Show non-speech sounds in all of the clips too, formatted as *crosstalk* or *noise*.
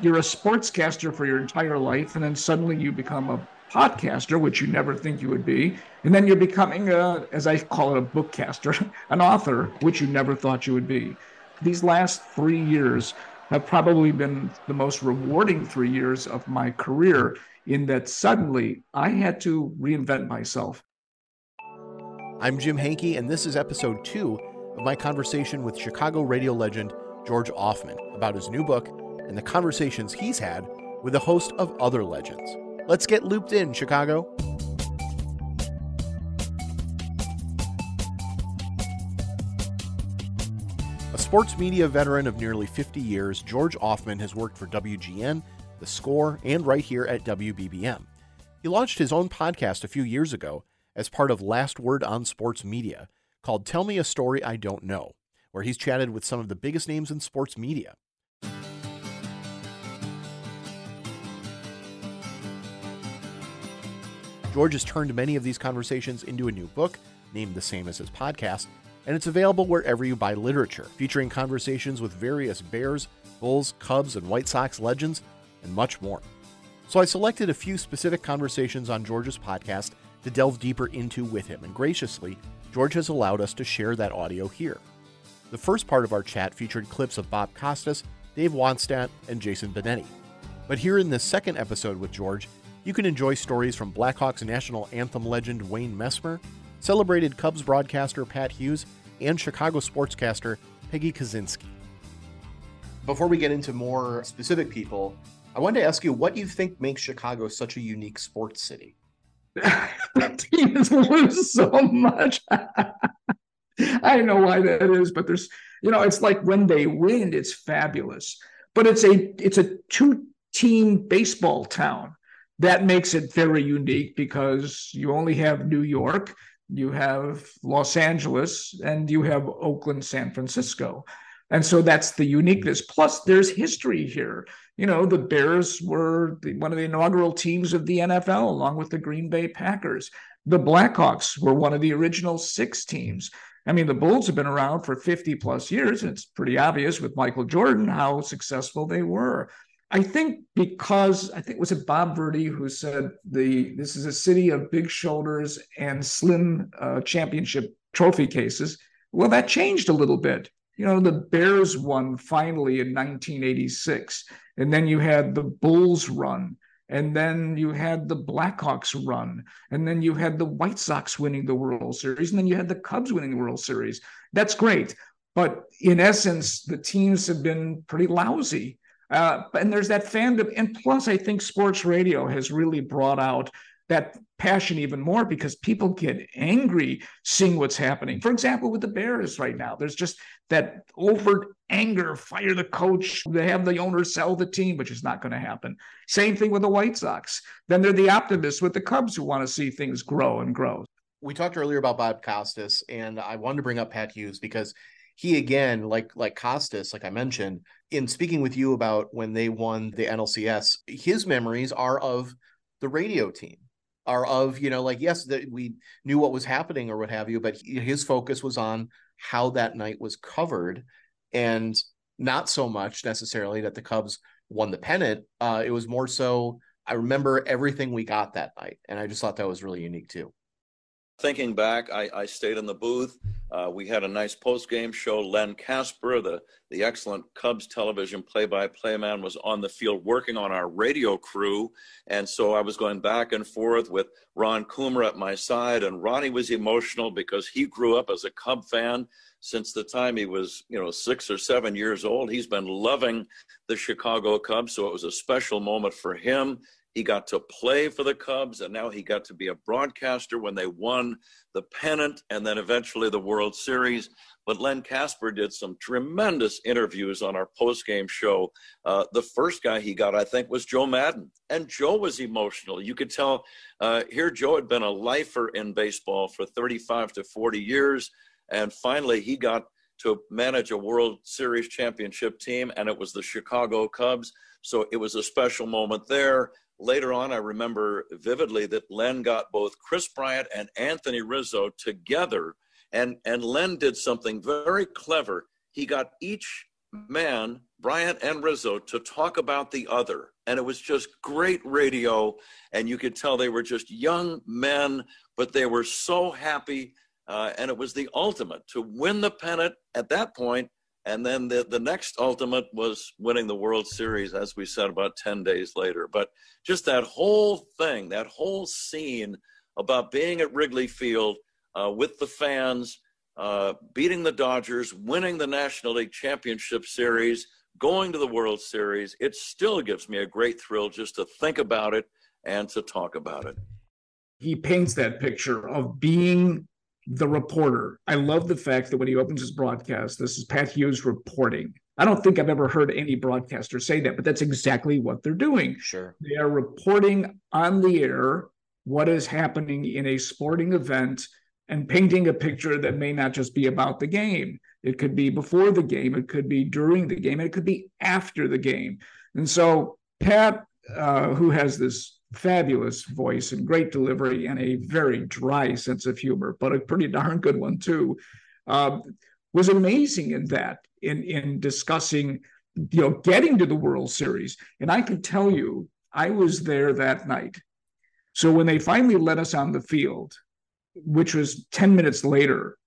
You're a sportscaster for your entire life, and then suddenly you become a podcaster, which you never think you would be. And then you're becoming, a, as I call it, a bookcaster, *laughs* an author, which you never thought you would be. These last three years have probably been the most rewarding three years of my career in that suddenly I had to reinvent myself. I'm Jim Hankey, and this is episode two of my conversation with Chicago radio legend George Ofman about his new book and the conversations he's had with a host of other legends. Let's get looped in, Chicago. A sports media veteran of nearly 50 years, George Ofman has worked for WGN, The Score, and right here at WBBM. He launched his own podcast a few years ago as part of Last Word on Sports Media called Tell Me a Story I Don't Know, where he's chatted with some of the biggest names in sports media. George has turned many of these conversations into a new book, named the same as his podcast, and it's available wherever you buy literature, featuring conversations with various Bears, Bulls, Cubs, and White Sox legends, and much more. So I selected a few specific conversations on George's podcast to delve deeper into with him, and graciously, George has allowed us to share that audio here. The first part of our chat featured clips of Bob Costas, Dave Wannstedt, and Jason Benetti. But here in this second episode with George, you can enjoy stories from Blackhawks national anthem legend Wayne Messmer, celebrated Cubs broadcaster Pat Hughes, and Chicago sportscaster Peggy Kusinski. Before we get into more specific people, I wanted to ask you what you think makes Chicago such a unique sports city. the teams lose so much. I know why that is, but there's, you know, it's like when they win, it's fabulous. But it's a it's a two team baseball town that makes it very unique because you only have New York, you have Los Angeles, and you have Oakland, San Francisco. And so that's the uniqueness. Plus, there's history here. You know, the Bears were the, one of the inaugural teams of the NFL, along with the Green Bay Packers. The Blackhawks were one of the original six teams. I mean, the Bulls have been around for 50 plus years, and it's pretty obvious with Michael Jordan how successful they were. I think because I think was it Bob Verdi who said the this is a city of big shoulders and slim uh, championship trophy cases. Well, that changed a little bit. You know, the Bears won finally in 1986, and then you had the Bulls run, and then you had the Blackhawks run, and then you had the White Sox winning the World Series, and then you had the Cubs winning the World Series. That's great, but in essence, the teams have been pretty lousy uh, and there's that fandom. And plus, I think sports radio has really brought out that passion even more because people get angry seeing what's happening. For example, with the Bears right now, there's just that overt anger, fire the coach, they have the owner sell the team, which is not going to happen. Same thing with the White Sox. Then they're the optimists with the Cubs who want to see things grow and grow. We talked earlier about Bob Costas, and I wanted to bring up Pat Hughes because he again, like like Costas, like I mentioned, in speaking with you about when they won the NLCS, his memories are of the radio team, are of you know like yes that we knew what was happening or what have you, but he, his focus was on how that night was covered, and not so much necessarily that the Cubs won the pennant. Uh, it was more so I remember everything we got that night, and I just thought that was really unique too. Thinking back, I, I stayed in the booth. Uh, we had a nice post-game show. Len Kasper, the, the excellent Cubs television play-by-play man, was on the field working on our radio crew. And so I was going back and forth with Ron Coomer at my side. And Ronnie was emotional because he grew up as a Cub fan since the time he was, you know, six or seven years old. He's been loving the Chicago Cubs. So it was a special moment for him. He got to play for the Cubs, and now he got to be a broadcaster when they won the pennant and then eventually the World Series. But Len Kasper did some tremendous interviews on our post-game show. Uh, the first guy he got, I think, was Joe Maddon, and Joe was emotional. You could tell uh, here Joe had been a lifer in baseball for 35 to 40 years, and finally he got to manage a World Series championship team, and it was the Chicago Cubs. So it was a special moment there later on, I remember vividly that Len got both Kris Bryant and Anthony Rizzo together, and, and Len did something very clever. He got each man, Bryant and Rizzo, to talk about the other. And it was just great radio. And you could tell they were just young men, but they were so happy. Uh, and it was the ultimate to win the pennant at that point and then the, the next ultimate was winning the World Series, as we said, about 10 days later. But just that whole thing, that whole scene about being at Wrigley Field uh, with the fans, uh, beating the Dodgers, winning the National League Championship Series, going to the World Series, it still gives me a great thrill just to think about it and to talk about it. He paints that picture of being the reporter. I love the fact that when he opens his broadcast, this is Pat Hughes reporting. I don't think I've ever heard any broadcaster say that, but that's exactly what they're doing. Sure. They are reporting on the air what is happening in a sporting event and painting a picture that may not just be about the game. It could be before the game, it could be during the game, it could be after the game. And so, Pat, uh, who has this fabulous voice and great delivery and a very dry sense of humor, but a pretty darn good one too. Uh, was amazing in that in in discussing you know getting to the World Series. And I can tell you, I was there that night. So when they finally let us on the field, which was 10 minutes later,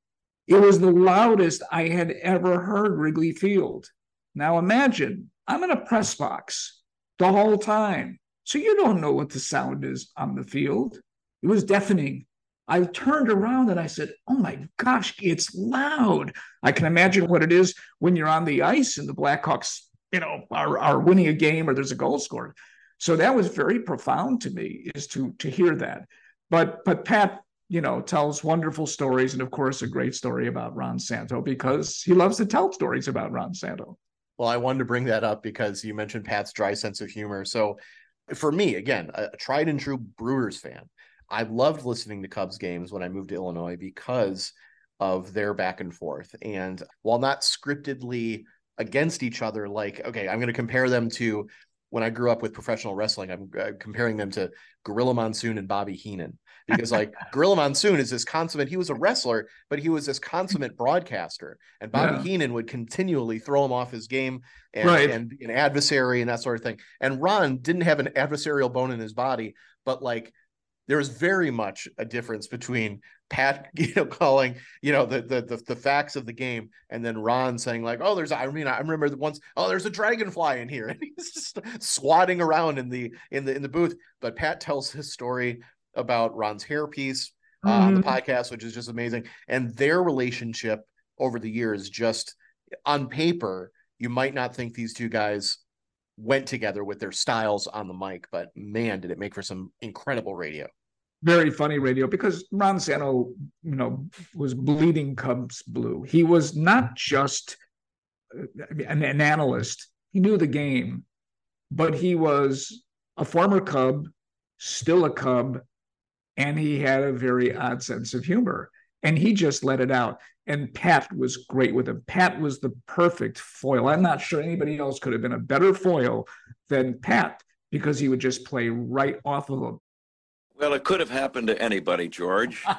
it was the loudest I had ever heard Wrigley Field. Now imagine I'm in a press box the whole time. So you don't know what the sound is on the field. It was deafening. I turned around and I said, Oh my gosh, it's loud. I can imagine what it is when you're on the ice and the Blackhawks, you know, are, are winning a game or there's a goal scored. So that was very profound to me is to to hear that. But but Pat, you know, tells wonderful stories and of course a great story about Ron Santo because he loves to tell stories about Ron Santo. Well, I wanted to bring that up because you mentioned Pat's dry sense of humor. So for me, again, a tried and true Brewers fan, I loved listening to Cubs games when I moved to Illinois because of their back and forth. And while not scriptedly against each other, like, okay, I'm going to compare them to when I grew up with professional wrestling, I'm uh, comparing them to Gorilla Monsoon and Bobby Heenan because like Gorilla Monsoon is this consummate. He was a wrestler, but he was this consummate broadcaster, and Bobby yeah. Heenan would continually throw him off his game and, right. and an adversary and that sort of thing. And Ron didn't have an adversarial bone in his body, but like there was very much a difference between Pat, *laughs* you know, calling, you know, the, the the the, facts of the game, and then Ron saying like, "Oh, there's," I mean, I remember the once, "Oh, there's a dragonfly in here," *laughs* and he's just swatting around in the in the in the booth. But Pat tells his story about Ron's hairpiece uh, mm-hmm. on the mm-hmm. podcast, which is just amazing, and their relationship over the years, just on paper, you might not think these two guys went together with their styles on the mic, but man, did it make for some incredible radio very funny radio because Ron Santo, you know, was bleeding Cubs blue. He was not just an, an analyst; he knew the game, but he was a former Cub, still a Cub, and he had a very odd sense of humor. And he just let it out. And Pat was great with him. Pat was the perfect foil. I'm not sure anybody else could have been a better foil than Pat because he would just play right off of him. Well, it could have happened to anybody, George. *laughs*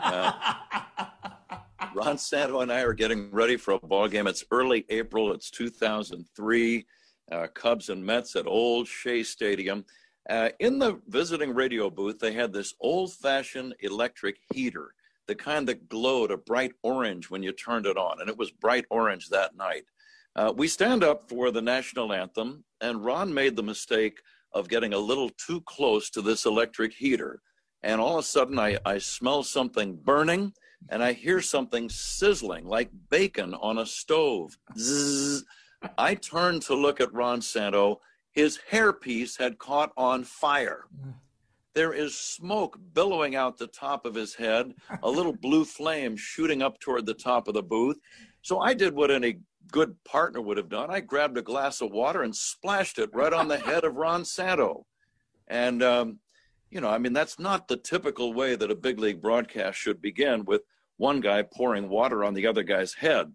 Uh, Ron Santo and I are getting ready for a ball game. It's early April. It's 2003. Uh, Cubs and Mets at Old Shea Stadium. Uh, in the visiting radio booth, they had this old-fashioned electric heater the kind that glowed a bright orange when you turned it on, and it was bright orange that night. Uh, we stand up for the national anthem, and Ron made the mistake of getting a little too close to this electric heater. And all of a sudden, I, I smell something burning and I hear something sizzling like bacon on a stove. Zzz. I turn to look at Ron Santo. His hairpiece had caught on fire. There is smoke billowing out the top of his head, a little *laughs* blue flame shooting up toward the top of the booth. So I did what any good partner would have done. I grabbed a glass of water and splashed it right on the head of Ron Santo. And, um, you know, I mean, that's not the typical way that a big league broadcast should begin with one guy pouring water on the other guy's head.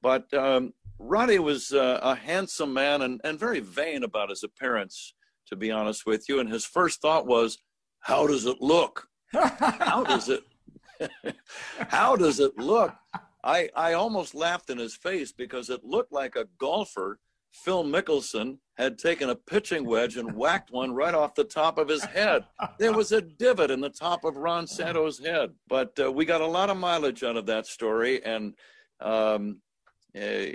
But um, Ronnie was uh, a handsome man and, and very vain about his appearance, to be honest with you. And his first thought was, How does it look? How does it? *laughs* How does it look? I, I almost laughed in his face because it looked like a golfer, Phil Mickelson, had taken a pitching wedge and whacked one right off the top of his head. There was a divot in the top of Ron Santo's head. But uh, we got a lot of mileage out of that story. And um, uh,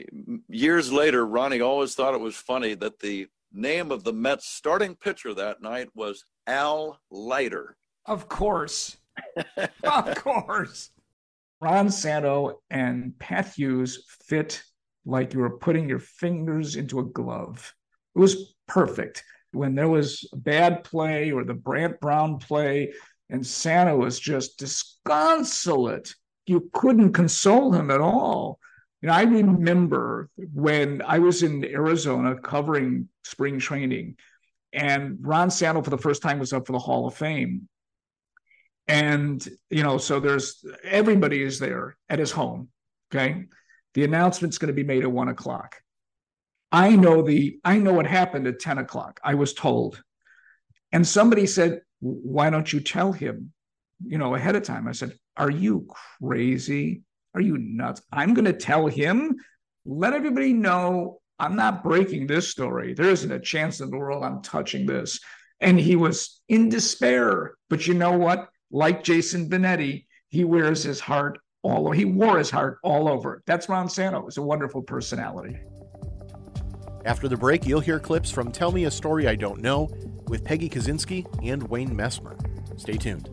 years later, Ronnie always thought it was funny that the name of the Mets starting pitcher that night was Al Leiter. Of course. of *laughs* course. Ron Santo and Pat Hughes fit like you were putting your fingers into a glove. It was perfect. When there was a bad play or the Brant Brown play, and Santo was just disconsolate, you couldn't console him at all. You know, I remember when I was in Arizona covering spring training, and Ron Santo for the first time was up for the Hall of Fame. And you know so there's everybody is there at his home okay? The announcement's going to be made at one o'clock. I know the i know what happened at 10 o'clock i was told. And somebody said why don't you tell him you know ahead of time? I said are you crazy are you nuts i'm going to tell him let everybody know i'm not breaking this story there isn't a chance in the world i'm touching this and he was in despair but you know what like Jason Benetti, he wears his heart all over. He wore his heart all over. That's Ron Santo. He's a wonderful personality. After the break, you'll hear clips from Tell Me a Story I Don't Know with Peggy Kusinski and Wayne Messmer. Stay tuned.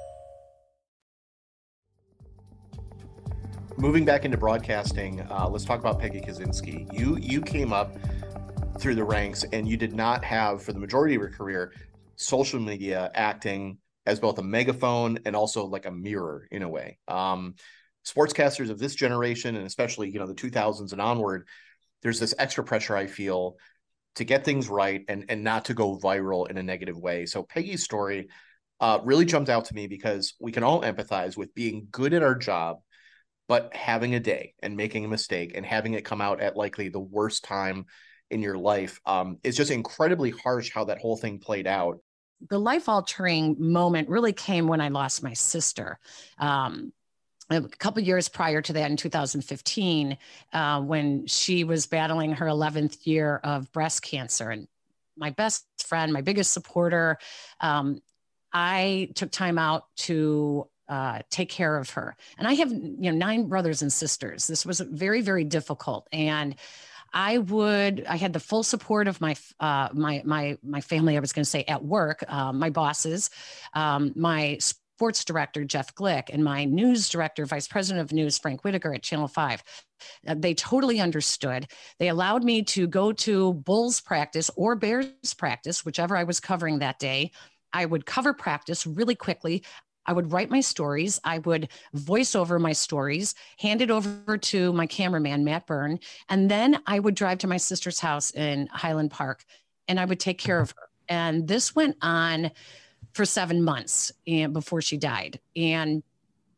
Moving back into broadcasting, uh, let's talk about Peggy Kusinski. You you came up through the ranks, and you did not have, for the majority of your career, social media acting as both a megaphone and also like a mirror in a way. Um, sportscasters of this generation, and especially you know the 2000s and onward, there's this extra pressure I feel to get things right and and not to go viral in a negative way. So Peggy's story uh, really jumped out to me because we can all empathize with being good at our job but having a day and making a mistake and having it come out at likely the worst time in your life. Um, it's just incredibly harsh how that whole thing played out. The life altering moment really came when I lost my sister. Um, a couple years prior to that in 2015 uh, when she was battling her 11th year of breast cancer and my best friend my biggest supporter um, i took time out to uh, take care of her and i have you know nine brothers and sisters this was very very difficult and I would. I had the full support of my uh, my my my family. I was going to say at work, uh, my bosses, um, my sports director, Jeff Glick, and my news director, vice president of news, Frank Whitaker at Channel 5. Uh, they totally understood. They allowed me to go to Bulls practice or Bears practice, whichever I was covering that day. I would cover practice really quickly. I would write my stories. I would voice over my stories, hand it over to my cameraman, Matt Byrne. And then I would drive to my sister's house in Highland Park and I would take care of her. And this went on for seven months and before she died. And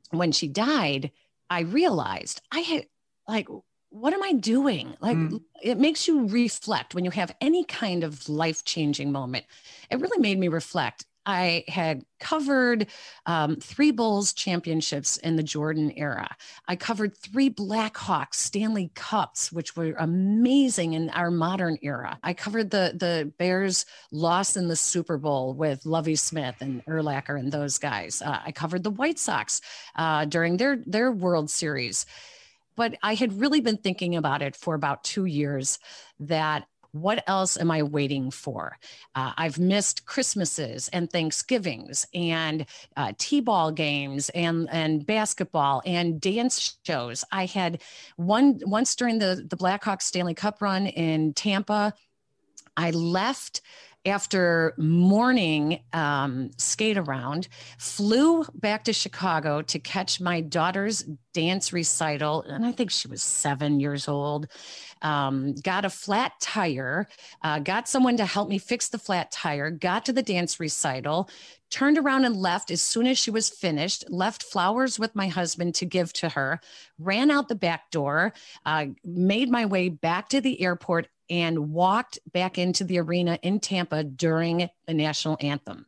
when she died, I realized I had like, what am I doing? Like, mm. it makes you reflect when you have any kind of life changing moment. It really made me reflect. I had covered um, three Bulls championships in the Jordan era. I covered three Blackhawks Stanley Cups, which were amazing in our modern era. I covered the the Bears loss in the Super Bowl with Lovie Smith and Urlacher and those guys. Uh, I covered the White Sox uh, during their their World Series but I had really been thinking about it for about two years that what else am I waiting for? Uh, I've missed Christmases and Thanksgivings and uh, t-ball games and and basketball and dance shows. I had one once during the the Blackhawks Stanley Cup run in Tampa. I left after morning um, skate around, flew back to Chicago to catch my daughter's dance recital. And I think she was seven years old. Um, got a flat tire, uh, got someone to help me fix the flat tire, got to the dance recital, turned around and left as soon as she was finished, left flowers with my husband to give to her, ran out the back door, uh, made my way back to the airport and walked back into the arena in Tampa during the national anthem.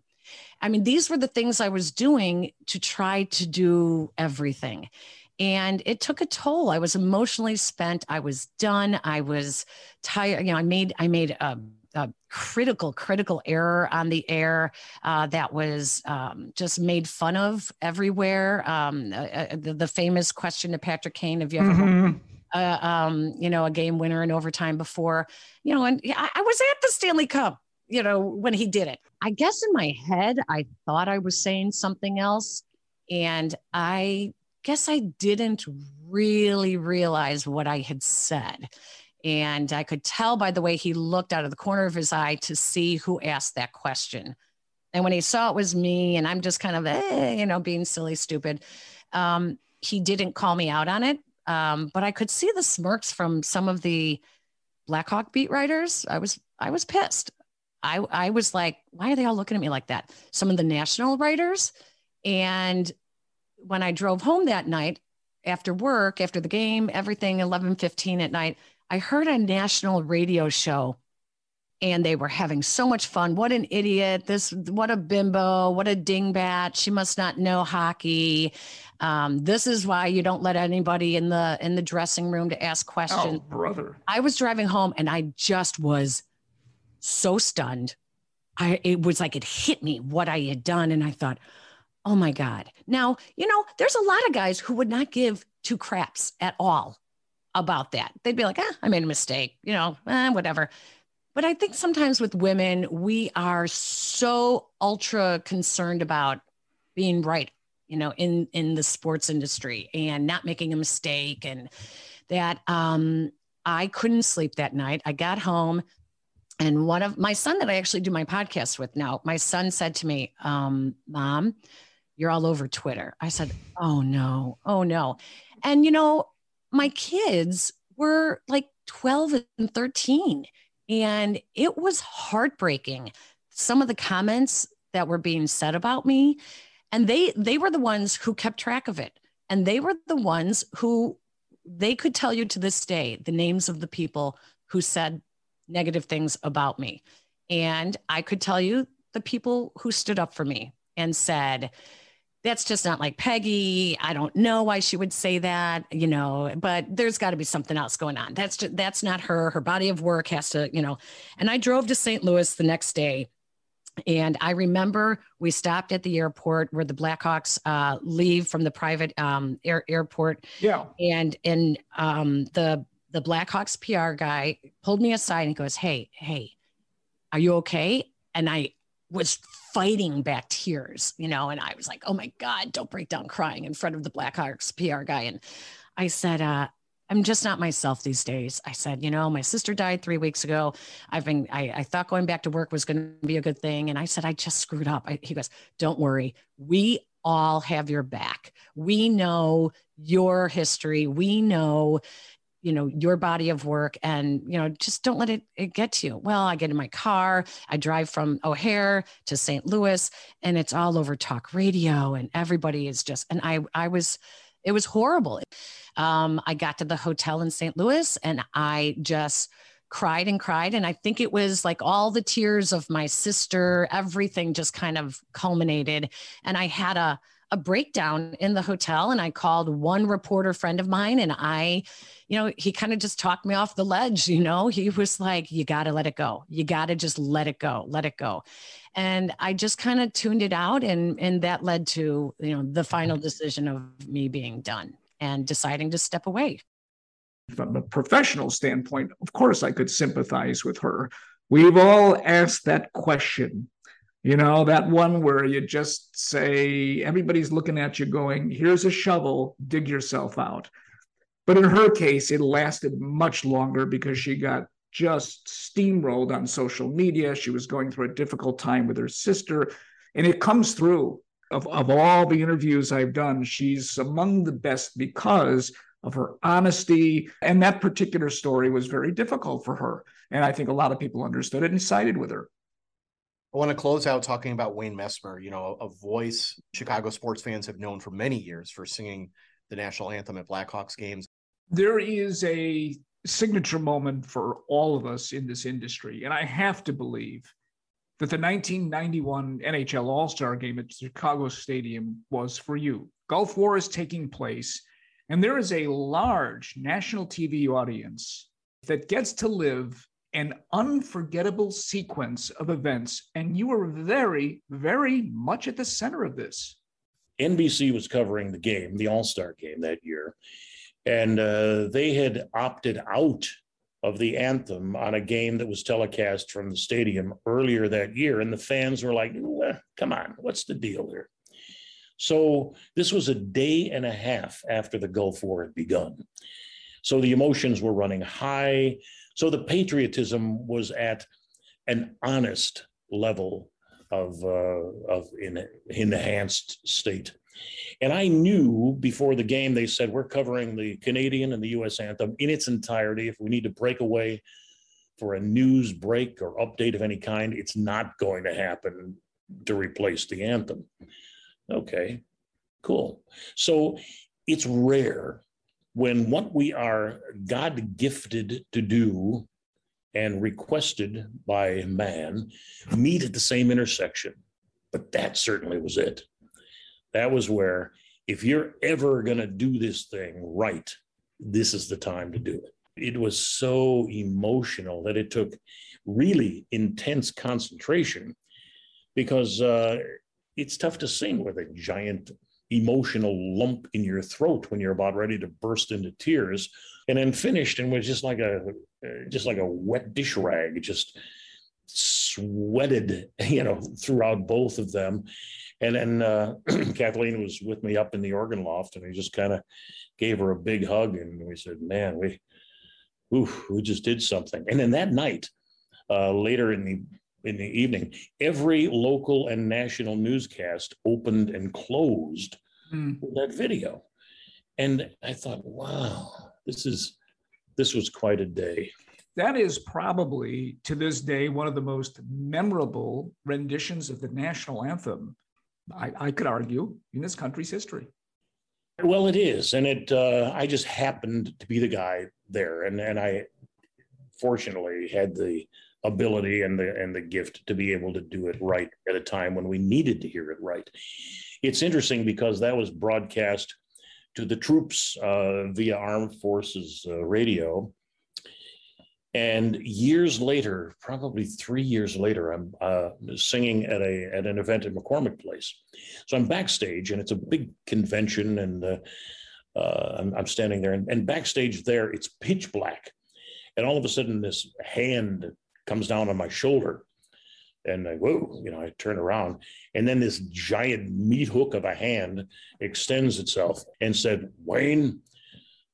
I mean, these were the things I was doing to try to do everything. And it took a toll. I was emotionally spent. I was done. I was tired. You know, I made I made a, a critical, critical error on the air uh, that was um, just made fun of everywhere. Um, uh, uh the, the, famous question to Patrick Kane: Have you ever? Mm-hmm um, you know, a game winner in overtime before, you know, and I, I was at the Stanley Cup, you know, when he did it. I guess in my head, I thought I was saying something else. And I guess I didn't really realize what I had said. And I could tell by the way he looked out of the corner of his eye to see who asked that question. And when he saw it was me, and I'm just kind of, eh, you know, being silly, stupid, um, he didn't call me out on it. Um, but I could see the smirks from some of the Blackhawk beat writers. I was I was pissed. I I was like, why are they all looking at me like that? Some of the national writers. And when I drove home that night after work, after the game, everything 11:15 at night, I heard a national radio show and they were having so much fun. What an idiot. This, what a bimbo. What a dingbat. She must not know hockey. Um, this is why you don't let anybody in the in the dressing room to ask questions. Oh, brother. I was driving home and I just was so stunned. I it was like it hit me what I had done. And I thought, oh my God. Now, you know, there's a lot of guys who would not give two craps at all about that. They'd be like, ah, I made a mistake, you know, eh, whatever. But I think sometimes with women, we are so ultra concerned about being right, you know, in in the sports industry and not making a mistake, and that um, I couldn't sleep that night. I got home, and one of my son that I actually do my podcast with now, my son said to me, um, "Mom, you're all over Twitter." I said, "Oh no, oh no," and you know, my kids were like 12 and 13 and it was heartbreaking. Some of the comments that were being said about me, and they they were the ones who kept track of it. And they were the ones who they could tell you to this day the names of the people who said negative things about me. And I could tell you the people who stood up for me and said, that's just not like Peggy. I don't know why she would say that, you know, but there's got to be something else going on. That's just, that's not her. Her body of work has to, you know. And I drove to St. Louis the next day and I remember we stopped at the airport where the Blackhawks uh, leave from the private um, air, airport. Yeah. And and um, the the Blackhawks PR guy pulled me aside and he goes, "Hey, hey, are you okay?" And I was fighting back tears, you know, and I was like, "Oh my God, don't break down crying in front of the Blackhawks PR guy." And I said, uh, I'm just not myself these days. I said, you know, my sister died three weeks ago. I've been, I, I thought going back to work was going to be a good thing. And I said, I just screwed up. I, he goes, don't worry. We all have your back. We know your history. We know, you know, your body of work and, you know, just don't let it, it get to you. Well, I get in my car, I drive from O'Hare to St. Louis and it's all over talk radio and everybody is just, and I, I was, it was horrible. Um, I got to the hotel in St. Louis and I just cried and cried. And I think it was like all the tears of my sister, everything just kind of culminated. And I had a, a breakdown in the hotel and I called one reporter friend of mine and I, you know, he kind of just talked me off the ledge, you know. He was like, you got to let it go. You got to just let it go. Let it go. And I just kind of tuned it out and and that led to, you know, the mm-hmm. final decision of me being done and deciding to step away. From a professional standpoint, of course, I could sympathize with her. We've all asked that question. You know, that one where you just say, everybody's looking at you going, here's a shovel, dig yourself out. But in her case, it lasted much longer because she got just steamrolled on social media. She was going through a difficult time with her sister. And it comes through of, of all the interviews I've done, she's among the best because of her honesty. And that particular story was very difficult for her. And I think a lot of people understood it and sided with her. I want to close out talking about Wayne Messmer, you know, a voice Chicago sports fans have known for many years for singing the national anthem at Blackhawks games. There is a signature moment for all of us in this industry. And I have to believe that the 1991 NHL All Star game at Chicago Stadium was for you. Gulf War is taking place, and there is a large national TV audience that gets to live an unforgettable sequence of events. And you were very, very much at the center of this. NBC was covering the game, the All Star game that year, and uh, they had opted out of the anthem on a game that was telecast from the stadium earlier that year. And the fans were like, come on, what's the deal here? So this was a day and a half after the Gulf War had begun. So the emotions were running high. So the patriotism was at an honest level of, uh, of in, enhanced state. And I knew before the game, they said, we're covering the Canadian and the US anthem in its entirety. If we need to break away for a news break or update of any kind, it's not going to happen to replace the anthem. Okay, cool. So it's rare when what we are God gifted to do and requested by man meet at the same intersection. But that certainly was it. That was where, if you're ever going to do this thing right, this is the time to do it. It was so emotional that it took really intense concentration because uh, it's tough to sing with a giant emotional lump in your throat when you're about ready to burst into tears and then finished and was just like a just like a wet dish rag just sweated *laughs* you know throughout both of them and then uh, *clears throat* Kathleen was with me up in the organ loft, and we just kind of gave her a big hug, and we said, "Man, we, oof, we just did something." And then that night, uh, later in the in the evening, every local and national newscast opened and closed mm. with that video, and I thought, "Wow, this is this was quite a day." That is probably to this day one of the most memorable renditions of the national anthem I, I could argue, in this country's history. Well, it is, and it. Uh, I just happened to be the guy there, and and I fortunately had the ability and the and the gift to be able to do it right at a time when we needed to hear it right. It's interesting because that was broadcast to the troops uh, via Armed Forces uh, radio. And years later, probably three years later, I'm uh, singing at a at an event at McCormick Place. So I'm backstage, and it's a big convention, and uh, uh, I'm, I'm, standing there, and, and backstage there, it's pitch black, and all of a sudden, this hand comes down on my shoulder, and I whoa, you know, I turn around, and then this giant meat hook of a hand extends itself and said, "Wayne,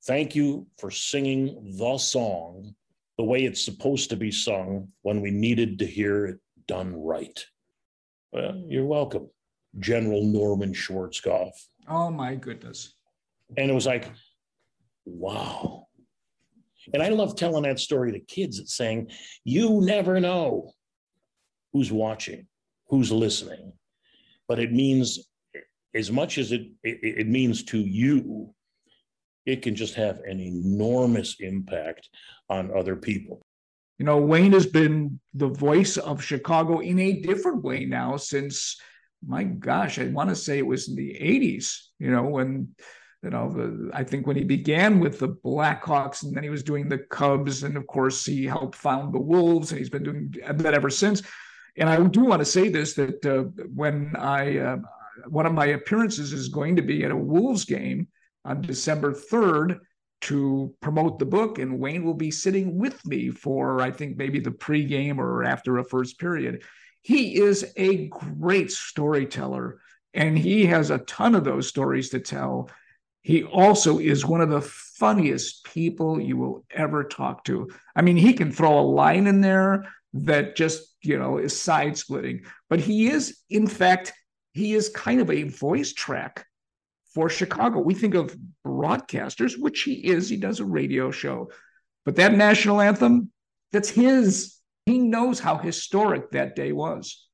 thank you for singing the song." The way it's supposed to be sung when we needed to hear it done right. Well, you're welcome, General Norman Schwarzkopf. Oh my goodness. And it was like, wow. And I love telling that story to kids It's saying, you never know who's watching, who's listening. But it means as much as it, it, it means to you, it can just have an enormous impact on other people. You know, Wayne has been the voice of Chicago in a different way now since, my gosh, I want to say it was in the 80s, you know, when, you know, I think when he began with the Blackhawks and then he was doing the Cubs. And of course, he helped found the Wolves and he's been doing that ever since. And I do want to say this that uh, when I, uh, one of my appearances is going to be at a Wolves game on December 3rd to promote the book, and Wayne will be sitting with me for, I think, maybe the pregame or after a first period. He is a great storyteller, and he has a ton of those stories to tell. He also is one of the funniest people you will ever talk to. I mean, he can throw a line in there that just, you know, is side splitting, but he is, in fact, he is kind of a voice track for Chicago. We think of broadcasters, which he is, he does a radio show, but that national anthem, that's his. He knows how historic that day was.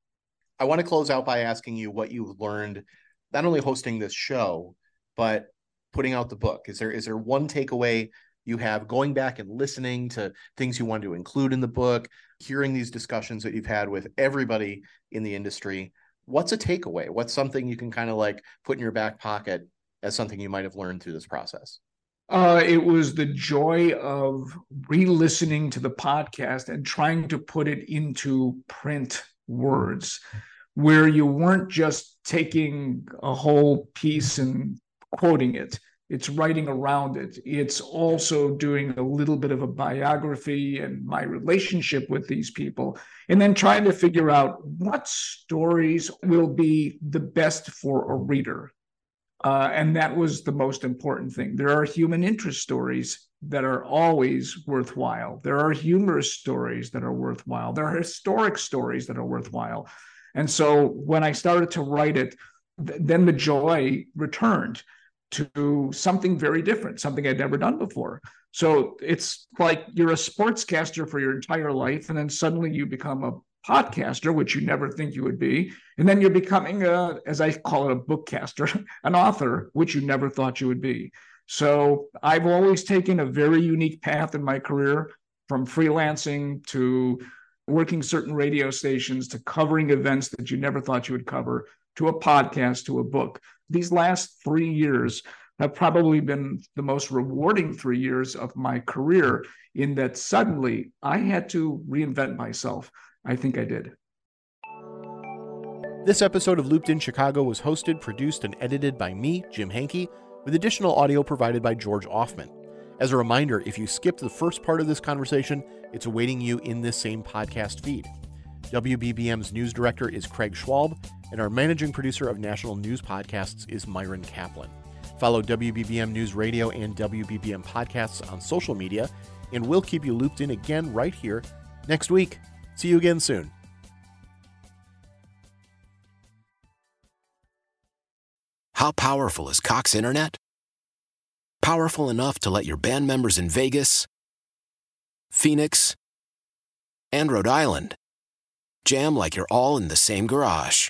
I want to close out by asking you what you've learned, not only hosting this show, but putting out the book. Is there is there one takeaway you have going back and listening to things you want to include in the book, hearing these discussions that you've had with everybody in the industry? What's a takeaway? What's something you can kind of like put in your back pocket as something you might have learned through this process? Uh, it was the joy of re-listening to the podcast and trying to put it into print words, where you weren't just taking a whole piece and quoting it, it's writing around it. It's also doing a little bit of a biography and my relationship with these people, and then trying to figure out what stories will be the best for a reader. Uh, and that was the most important thing. There are human interest stories that are always worthwhile. There are humorous stories that are worthwhile. There are historic stories that are worthwhile. And so when I started to write it, th- then the joy returned to something very different, something I'd never done before. So it's like you're a sportscaster for your entire life, and then suddenly you become a podcaster, which you never think you would be, and then you're becoming a, as I call it, a bookcaster, *laughs* an author, which you never thought you would be. So I've always taken a very unique path in my career, from freelancing to working certain radio stations to covering events that you never thought you would cover to a podcast to a book these last three years have probably been the most rewarding three years of my career in that suddenly I had to reinvent myself. I think I did. This episode of Looped in Chicago was hosted, produced, and edited by me, Jim Hankey, with additional audio provided by George Ofman. As a reminder, if you skipped the first part of this conversation, it's awaiting you in this same podcast feed. WBBM's news director is Craig Schwalb, and our managing producer of national news podcasts is Myron Kaplan. Follow WBBM News Radio and WBBM podcasts on social media, and we'll keep you looped in again right here next week. See you again soon. How powerful is Cox Internet? Powerful enough to let your band members in Vegas, Phoenix, and Rhode Island jam like you're all in the same garage.